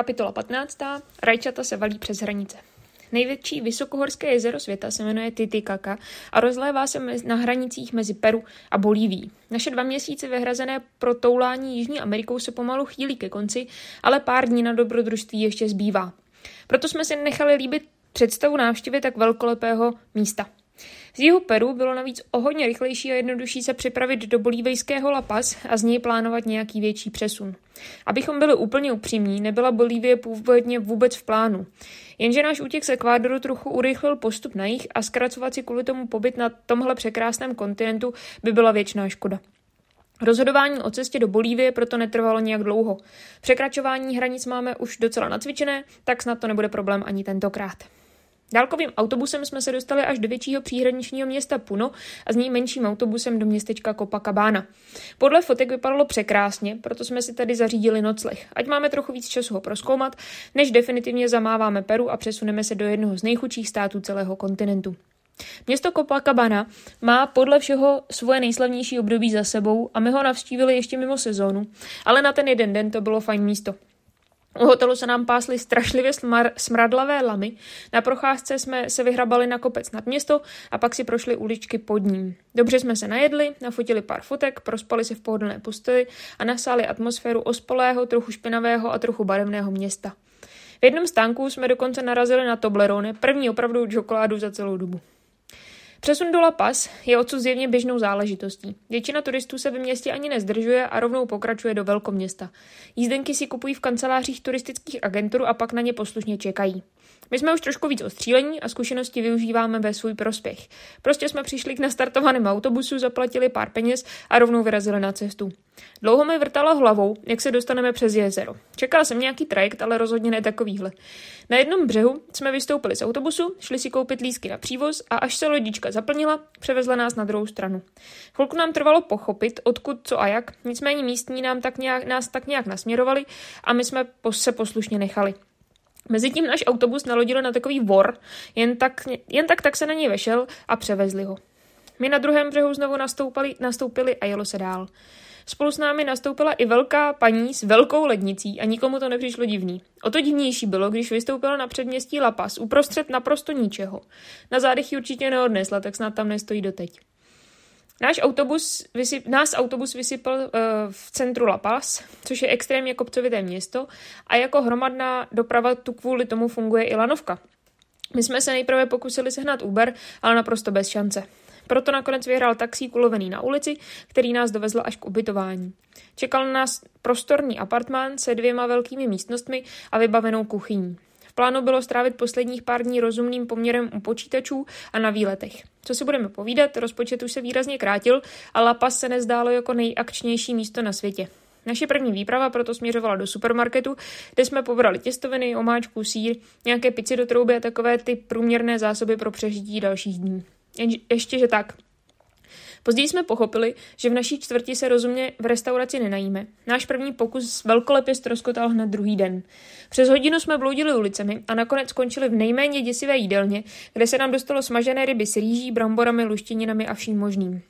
Kapitola 15. Rajčata se valí přes hranice. Největší vysokohorské jezero světa se jmenuje Titicaca a rozlévá se na hranicích mezi Peru a Bolívií. Naše dva měsíce vyhrazené pro toulání Jižní Amerikou se pomalu chýlí ke konci, ale pár dní na dobrodružství ještě zbývá. Proto jsme si nechali líbit představu návštěvy tak velkolepého místa. Z jihu Peru bylo navíc o hodně rychlejší a jednodušší se připravit do bolívejského La Paz a z něj plánovat nějaký větší přesun. Abychom byli úplně upřímní, nebyla Bolívie původně vůbec v plánu. Jenže náš útěk z Ekvádoru trochu urychlil postup na jich a zkracovat si kvůli tomu pobyt na tomhle překrásném kontinentu by byla věčná škoda. Rozhodování o cestě do Bolívie proto netrvalo nějak dlouho. Překračování hranic máme už docela nacvičené, tak snad to nebude problém ani tentokrát. Dálkovým autobusem jsme se dostali až do většího příhraničního města Puno a z něj menším autobusem do městečka Copacabana. Podle fotek vypadalo překrásně, proto jsme si tady zařídili nocleh. Ať máme trochu víc času ho proskoumat, než definitivně zamáváme Peru a přesuneme se do jednoho z nejchudších států celého kontinentu. Město Copacabana má podle všeho svoje nejslavnější období za sebou a my ho navštívili ještě mimo sezónu, ale na ten jeden den to bylo fajn místo. U hotelu se nám pásly strašlivě smar- smradlavé lamy. Na procházce jsme se vyhrabali na kopec nad město a pak si prošli uličky pod ním. Dobře jsme se najedli, nafotili pár fotek, prospali si v pohodlné posteli a nasáli atmosféru ospolého, trochu špinavého a trochu barevného města. V jednom stánku jsme dokonce narazili na Toblerone, první opravdu čokoládu za celou dobu. Přesun do La Paz je odsud zjevně běžnou záležitostí. Většina turistů se ve městě ani nezdržuje a rovnou pokračuje do velkoměsta. Jízdenky si kupují v kancelářích turistických agentur a pak na ně poslušně čekají. My jsme už trošku víc ostřílení a zkušenosti využíváme ve svůj prospěch. Prostě jsme přišli k nastartovanému autobusu, zaplatili pár peněz a rovnou vyrazili na cestu. Dlouho mi vrtalo hlavou, jak se dostaneme přes jezero. Čekal jsem nějaký trajekt, ale rozhodně ne takovýhle. Na jednom břehu jsme vystoupili z autobusu, šli si koupit lísky na přívoz a až se lodička zaplnila, převezla nás na druhou stranu. Chvilku nám trvalo pochopit, odkud, co a jak, nicméně místní nám tak nějak, nás tak nějak nasměrovali a my jsme se poslušně nechali. Mezitím náš autobus nalodil na takový vor, jen tak, jen tak, tak se na něj vešel a převezli ho. My na druhém břehu znovu nastoupili, nastoupili a jelo se dál. Spolu s námi nastoupila i velká paní s velkou lednicí a nikomu to nepřišlo divný. O to divnější bylo, když vystoupila na předměstí Lapas uprostřed naprosto ničeho. Na zádech ji určitě neodnesla, tak snad tam nestojí doteď. Náš autobus, vysyp, nás autobus vysypal uh, v centru La Paz, což je extrémně kopcovité město a jako hromadná doprava tu kvůli tomu funguje i lanovka. My jsme se nejprve pokusili sehnat Uber, ale naprosto bez šance. Proto nakonec vyhrál taxík ulovený na ulici, který nás dovezl až k ubytování. Čekal na nás prostorný apartmán se dvěma velkými místnostmi a vybavenou kuchyní. V plánu bylo strávit posledních pár dní rozumným poměrem u počítačů a na výletech. Co si budeme povídat, rozpočet už se výrazně krátil a La Paz se nezdálo jako nejakčnější místo na světě. Naše první výprava proto směřovala do supermarketu, kde jsme pobrali těstoviny, omáčku, sír, nějaké pici do trouby a takové ty průměrné zásoby pro přežití dalších dní. Jen, ještě, že tak. Později jsme pochopili, že v naší čtvrti se rozumně v restauraci nenajíme. Náš první pokus velkolepě stroskotal hned druhý den. Přes hodinu jsme bloudili ulicemi a nakonec skončili v nejméně děsivé jídelně, kde se nám dostalo smažené ryby s rýží, bramborami, luštěninami a vším možným.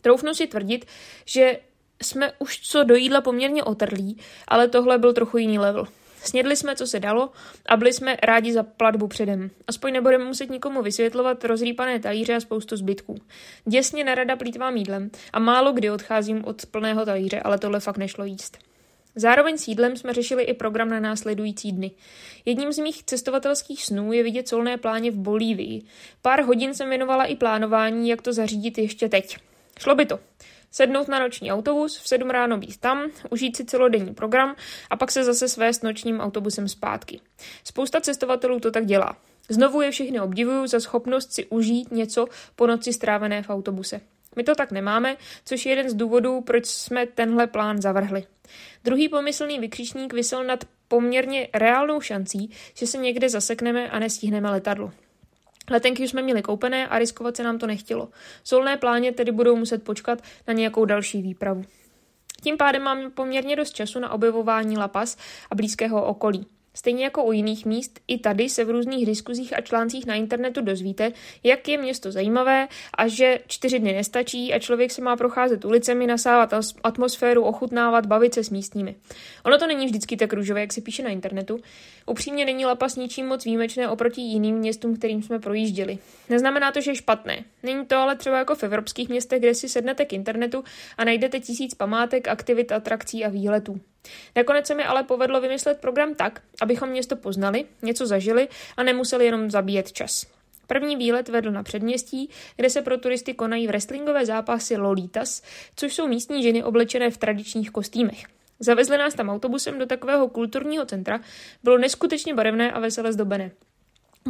Troufnu si tvrdit, že jsme už co do jídla poměrně otrlí, ale tohle byl trochu jiný level. Snědli jsme, co se dalo a byli jsme rádi za platbu předem. Aspoň nebudeme muset nikomu vysvětlovat rozrýpané talíře a spoustu zbytků. Děsně nerada plítvám jídlem a málo kdy odcházím od plného talíře, ale tohle fakt nešlo jíst. Zároveň s jídlem jsme řešili i program na následující dny. Jedním z mých cestovatelských snů je vidět solné pláně v Bolívii. Pár hodin jsem věnovala i plánování, jak to zařídit ještě teď. Šlo by to sednout na noční autobus, v sedm ráno být tam, užít si celodenní program a pak se zase svést nočním autobusem zpátky. Spousta cestovatelů to tak dělá. Znovu je všechny obdivuju za schopnost si užít něco po noci strávené v autobuse. My to tak nemáme, což je jeden z důvodů, proč jsme tenhle plán zavrhli. Druhý pomyslný vykřičník vysel nad poměrně reálnou šancí, že se někde zasekneme a nestihneme letadlo. Letenky už jsme měli koupené a riskovat se nám to nechtělo. Solné pláně tedy budou muset počkat na nějakou další výpravu. Tím pádem mám poměrně dost času na objevování Lapas a blízkého okolí. Stejně jako u jiných míst, i tady se v různých diskuzích a článcích na internetu dozvíte, jak je město zajímavé a že čtyři dny nestačí a člověk se má procházet ulicemi, nasávat atmosféru, ochutnávat, bavit se s místními. Ono to není vždycky tak růžové, jak se píše na internetu. Upřímně není Lapas ničím moc výjimečné oproti jiným městům, kterým jsme projížděli. Neznamená to, že je špatné. Není to ale třeba jako v evropských městech, kde si sednete k internetu a najdete tisíc památek, aktivit, atrakcí a výletů. Nakonec se mi ale povedlo vymyslet program tak, abychom město poznali, něco zažili a nemuseli jenom zabíjet čas. První výlet vedl na předměstí, kde se pro turisty konají wrestlingové zápasy Lolitas, což jsou místní ženy oblečené v tradičních kostýmech. Zavezli nás tam autobusem do takového kulturního centra, bylo neskutečně barevné a veselé zdobené.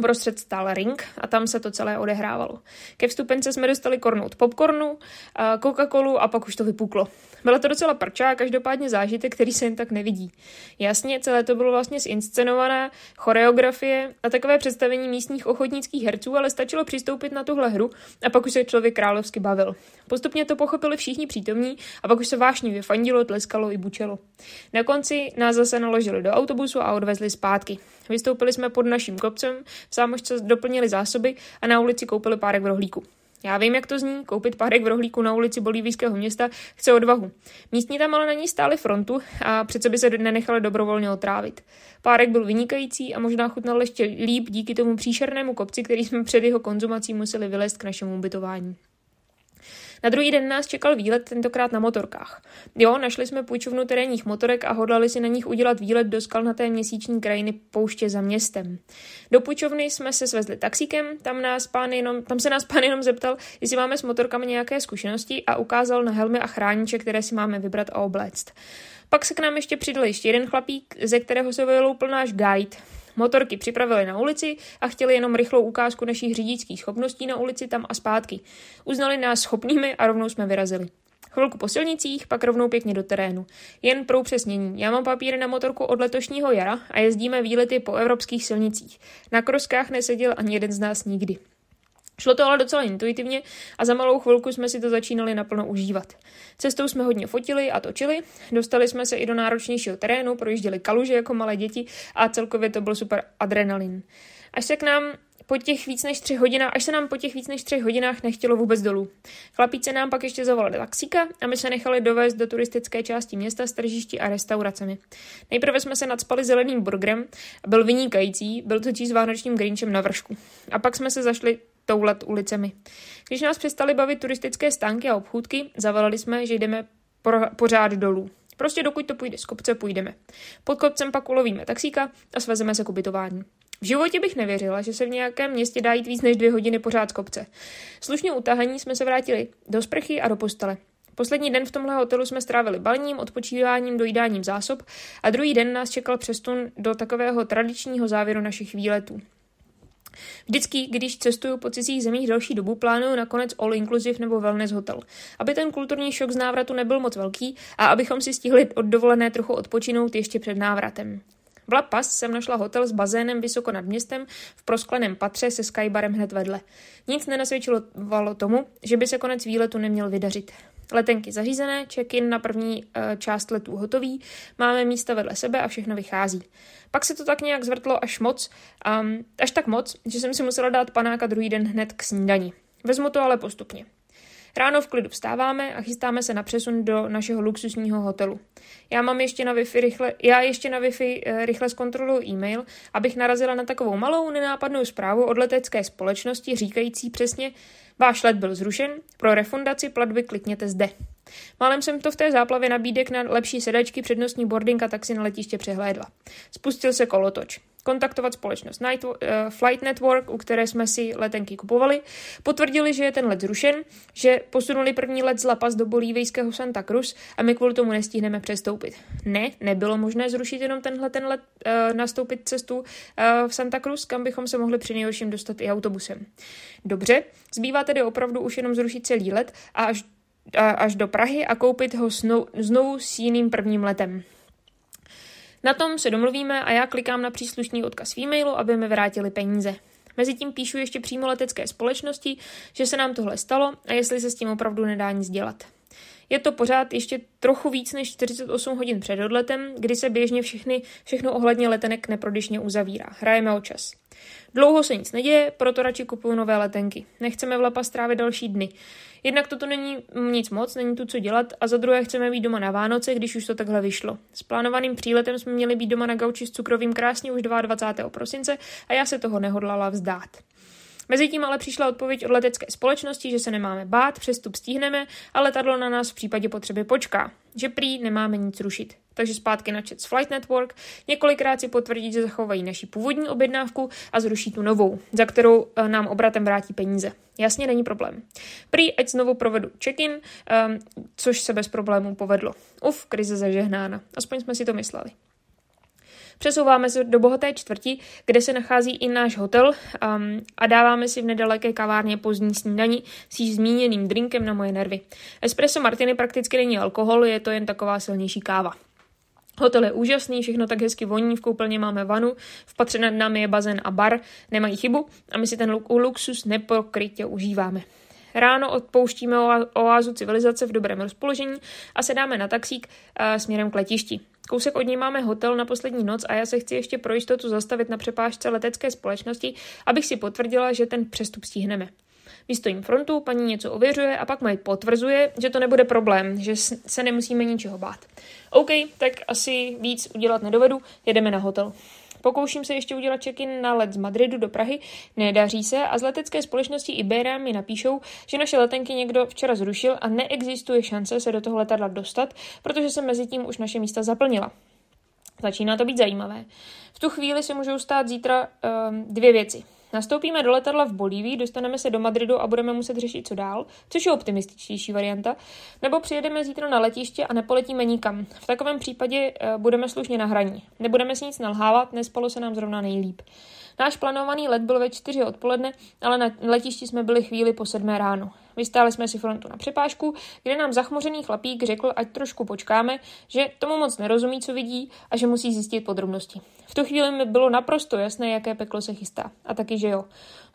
Prostřed stál ring a tam se to celé odehrávalo. Ke vstupence jsme dostali kornout popcornu, Coca-Colu a pak už to vypuklo. Byla to docela prčá, každopádně zážitek, který se jen tak nevidí. Jasně, celé to bylo vlastně zinscenované, choreografie a takové představení místních ochotnických herců, ale stačilo přistoupit na tuhle hru a pak už se člověk královsky bavil. Postupně to pochopili všichni přítomní a pak už se vášně vyfandilo, tleskalo i bučelo. Na konci nás zase naložili do autobusu a odvezli zpátky. Vystoupili jsme pod naším kopcem, v sámošce doplnili zásoby a na ulici koupili párek v rohlíku. Já vím, jak to zní, koupit párek v rohlíku na ulici bolívijského města chce odvahu. Místní tam ale na ní stáli frontu a přece by se nenechali dobrovolně otrávit. Párek byl vynikající a možná chutnal ještě líp díky tomu příšernému kopci, který jsme před jeho konzumací museli vylézt k našemu ubytování. Na druhý den nás čekal výlet, tentokrát na motorkách. Jo, našli jsme půjčovnu terénních motorek a hodlali si na nich udělat výlet do skalnaté měsíční krajiny pouště za městem. Do půjčovny jsme se svezli taxíkem, tam, nás pán jenom, tam se nás pán jenom zeptal, jestli máme s motorkami nějaké zkušenosti a ukázal na helmy a chrániče, které si máme vybrat a obléct. Pak se k nám ještě přidal ještě jeden chlapík, ze kterého se vyloupil náš guide. Motorky připravili na ulici a chtěli jenom rychlou ukázku našich řidičských schopností na ulici tam a zpátky. Uznali nás schopnými a rovnou jsme vyrazili. Chvilku po silnicích, pak rovnou pěkně do terénu. Jen pro upřesnění. Já mám papíry na motorku od letošního jara a jezdíme výlety po evropských silnicích. Na kroskách neseděl ani jeden z nás nikdy. Šlo to ale docela intuitivně a za malou chvilku jsme si to začínali naplno užívat. Cestou jsme hodně fotili a točili, dostali jsme se i do náročnějšího terénu, projížděli kaluže jako malé děti a celkově to byl super adrenalin. Až se k nám po těch víc než tři hodinách, až se nám po těch víc než třech hodinách nechtělo vůbec dolů. Chlapíci nám pak ještě zavolali taxíka a my se nechali dovést do turistické části města s tržišti a restauracemi. Nejprve jsme se nadspali zeleným burgerem, byl vynikající, byl totiž s vánočním grinčem na vršku. A pak jsme se zašli toulet ulicemi. Když nás přestali bavit turistické stánky a obchůdky, zavolali jsme, že jdeme pořád dolů. Prostě dokud to půjde z kopce, půjdeme. Pod kopcem pak ulovíme taxíka a svezeme se k ubytování. V životě bych nevěřila, že se v nějakém městě dá jít víc než dvě hodiny pořád z kopce. Slušně utahaní jsme se vrátili do sprchy a do postele. Poslední den v tomhle hotelu jsme strávili balním, odpočíváním, dojídáním zásob a druhý den nás čekal přestun do takového tradičního závěru našich výletů. Vždycky, když cestuju po cizích zemích delší dobu, plánuju nakonec all inclusive nebo wellness hotel, aby ten kulturní šok z návratu nebyl moc velký a abychom si stihli od dovolené trochu odpočinout ještě před návratem. V La Paz jsem našla hotel s bazénem vysoko nad městem v proskleném patře se skybarem hned vedle. Nic nenasvědčilo tomu, že by se konec výletu neměl vydařit. Letenky zařízené, check-in na první e, část letů hotový, máme místa vedle sebe a všechno vychází. Pak se to tak nějak zvrtlo až moc, um, až tak moc, že jsem si musela dát panáka druhý den hned k snídani. Vezmu to ale postupně. Ráno v klidu vstáváme a chystáme se na přesun do našeho luxusního hotelu. Já mám ještě na Wi-Fi rychle, já ještě na Wi-Fi uh, rychle zkontroluji e-mail, abych narazila na takovou malou nenápadnou zprávu od letecké společnosti říkající přesně, váš let byl zrušen, pro refundaci platby klikněte zde. Málem jsem to v té záplavě nabídek na lepší sedačky, přednostní boarding a taxi na letiště přehlédla. Spustil se kolotoč kontaktovat společnost Night, uh, Flight Network, u které jsme si letenky kupovali. Potvrdili, že je ten let zrušen, že posunuli první let z La Paz do bolívejského Santa Cruz a my kvůli tomu nestihneme přestoupit. Ne, nebylo možné zrušit jenom tenhle ten let, uh, nastoupit cestu uh, v Santa Cruz, kam bychom se mohli při nejhorším dostat i autobusem. Dobře, zbývá tedy opravdu už jenom zrušit celý let a až, až do Prahy a koupit ho znovu s jiným prvním letem. Na tom se domluvíme a já klikám na příslušný odkaz v e-mailu, aby mi vrátili peníze. Mezitím píšu ještě přímo letecké společnosti, že se nám tohle stalo a jestli se s tím opravdu nedá nic dělat. Je to pořád ještě trochu víc než 48 hodin před odletem, kdy se běžně všechny, všechno ohledně letenek neprodyšně uzavírá. Hrajeme o čas. Dlouho se nic neděje, proto radši kupuju nové letenky. Nechceme v Lapa strávit další dny. Jednak toto není nic moc, není tu co dělat a za druhé chceme být doma na Vánoce, když už to takhle vyšlo. S plánovaným příletem jsme měli být doma na gauči s cukrovým krásně už 22. prosince a já se toho nehodlala vzdát. Mezitím ale přišla odpověď od letecké společnosti, že se nemáme bát, přestup stihneme a letadlo na nás v případě potřeby počká, že prý nemáme nic rušit. Takže zpátky na chat Flight Network, několikrát si potvrdit, že zachovají naši původní objednávku a zruší tu novou, za kterou eh, nám obratem vrátí peníze. Jasně, není problém. Prý, ať znovu provedu check-in, um, což se bez problémů povedlo. Uf, krize zažehnána. Aspoň jsme si to mysleli. Přesouváme se do bohaté čtvrti, kde se nachází i náš hotel um, a dáváme si v nedaleké kavárně pozdní snídani s již zmíněným drinkem na moje nervy. Espresso martini prakticky není alkohol, je to jen taková silnější káva. Hotel je úžasný, všechno tak hezky voní, v koupelně máme vanu, v patře nad námi je bazén a bar, nemají chybu a my si ten luxus nepokrytě užíváme. Ráno odpouštíme oázu civilizace v dobrém rozpoložení a sedáme na taxík uh, směrem k letišti. Kousek od něj máme hotel na poslední noc a já se chci ještě pro jistotu zastavit na přepážce letecké společnosti, abych si potvrdila, že ten přestup stihneme. Vystojím frontu, paní něco ověřuje a pak mi potvrzuje, že to nebude problém, že se nemusíme ničeho bát. OK, tak asi víc udělat nedovedu, jedeme na hotel. Pokouším se ještě udělat check-in na let z Madridu do Prahy, nedaří se a z letecké společnosti Iberia mi napíšou, že naše letenky někdo včera zrušil a neexistuje šance se do toho letadla dostat, protože se mezi tím už naše místa zaplnila. Začíná to být zajímavé. V tu chvíli se můžou stát zítra um, dvě věci. Nastoupíme do letadla v Bolívii, dostaneme se do Madridu a budeme muset řešit, co dál, což je optimističtější varianta, nebo přijedeme zítra na letiště a nepoletíme nikam. V takovém případě uh, budeme slušně na hraní. Nebudeme si nic nalhávat, nespalo se nám zrovna nejlíp. Náš plánovaný let byl ve čtyři odpoledne, ale na letišti jsme byli chvíli po sedmé ráno. Vystáli jsme si frontu na přepážku, kde nám zachmořený chlapík řekl, ať trošku počkáme, že tomu moc nerozumí, co vidí a že musí zjistit podrobnosti. V tu chvíli mi bylo naprosto jasné, jaké peklo se chystá. A taky, že jo.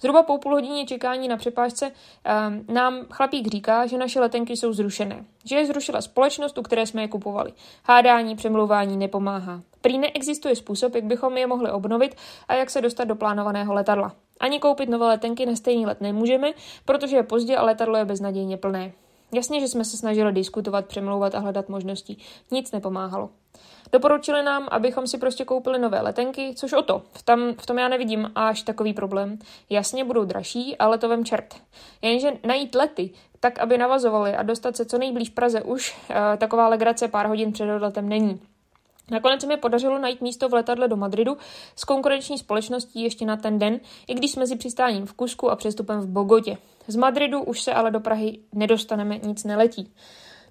Zhruba po půl hodině čekání na přepážce um, nám chlapík říká, že naše letenky jsou zrušené. Že je zrušila společnost, u které jsme je kupovali. Hádání, přemlouvání nepomáhá. Prý neexistuje způsob, jak bychom je mohli obnovit a jak se dostat do plánovaného letadla. Ani koupit nové letenky na stejný let nemůžeme, protože je pozdě a letadlo je beznadějně plné. Jasně, že jsme se snažili diskutovat, přemlouvat a hledat možnosti. Nic nepomáhalo. Doporučili nám, abychom si prostě koupili nové letenky, což o to. V, tam, v tom já nevidím až takový problém. Jasně budou dražší, ale to vem čert. Jenže najít lety, tak aby navazovali a dostat se co nejblíž Praze už, uh, taková legrace pár hodin před odletem není. Nakonec se mi podařilo najít místo v letadle do Madridu s konkurenční společností ještě na ten den, i když jsme si přistáním v Kusku a přestupem v Bogotě. Z Madridu už se ale do Prahy nedostaneme, nic neletí.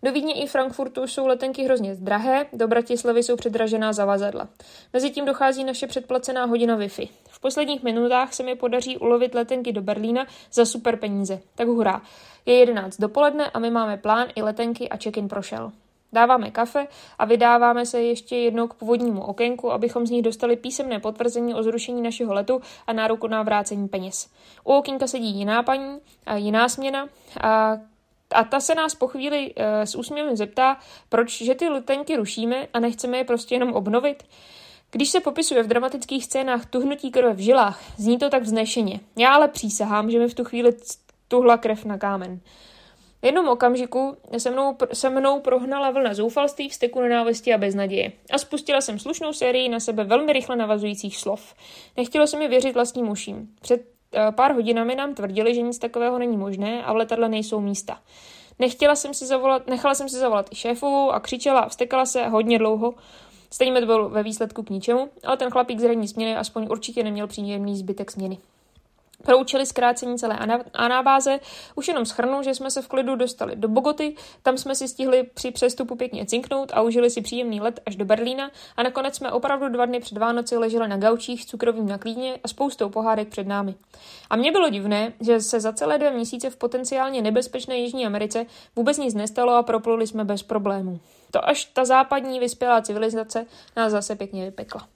Do Vídně i Frankfurtu jsou letenky hrozně drahé, do Bratislavy jsou předražená zavazadla. Mezitím dochází naše předplacená hodina Wi-Fi. V posledních minutách se mi podaří ulovit letenky do Berlína za super peníze. Tak hurá. Je 11 dopoledne a my máme plán i letenky a check-in prošel. Dáváme kafe a vydáváme se ještě jednou k původnímu okénku, abychom z nich dostali písemné potvrzení o zrušení našeho letu a nároku na vrácení peněz. U okénka sedí jiná paní a jiná směna a a ta se nás po chvíli uh, s úsměvem zeptá, proč, že ty letenky rušíme a nechceme je prostě jenom obnovit. Když se popisuje v dramatických scénách tuhnutí krve v žilách, zní to tak vznešeně. Já ale přísahám, že mi v tu chvíli tuhla krev na kámen. Jednom okamžiku se mnou, se mnou prohnala vlna zoufalství, vzteku nenávisti a beznaděje. A spustila jsem slušnou sérii na sebe velmi rychle navazujících slov. Nechtělo se mi věřit vlastním uším. Před uh, pár hodinami nám tvrdili, že nic takového není možné a v letadle nejsou místa. Nechtěla jsem si zavolat, nechala jsem si zavolat i šéfovou a křičela a vstekala se hodně dlouho. Stejně to bylo ve výsledku k ničemu, ale ten chlapík z směny aspoň určitě neměl příjemný zbytek směny. Proučili zkrácení celé anabáze. Už jenom schrnu, že jsme se v klidu dostali do Bogoty, tam jsme si stihli při přestupu pěkně cinknout a užili si příjemný let až do Berlína a nakonec jsme opravdu dva dny před Vánoci leželi na gaučích s cukrovým na klíně a spoustou pohádek před námi. A mně bylo divné, že se za celé dva měsíce v potenciálně nebezpečné Jižní Americe vůbec nic nestalo a propluli jsme bez problémů. To až ta západní vyspělá civilizace nás zase pěkně vypekla.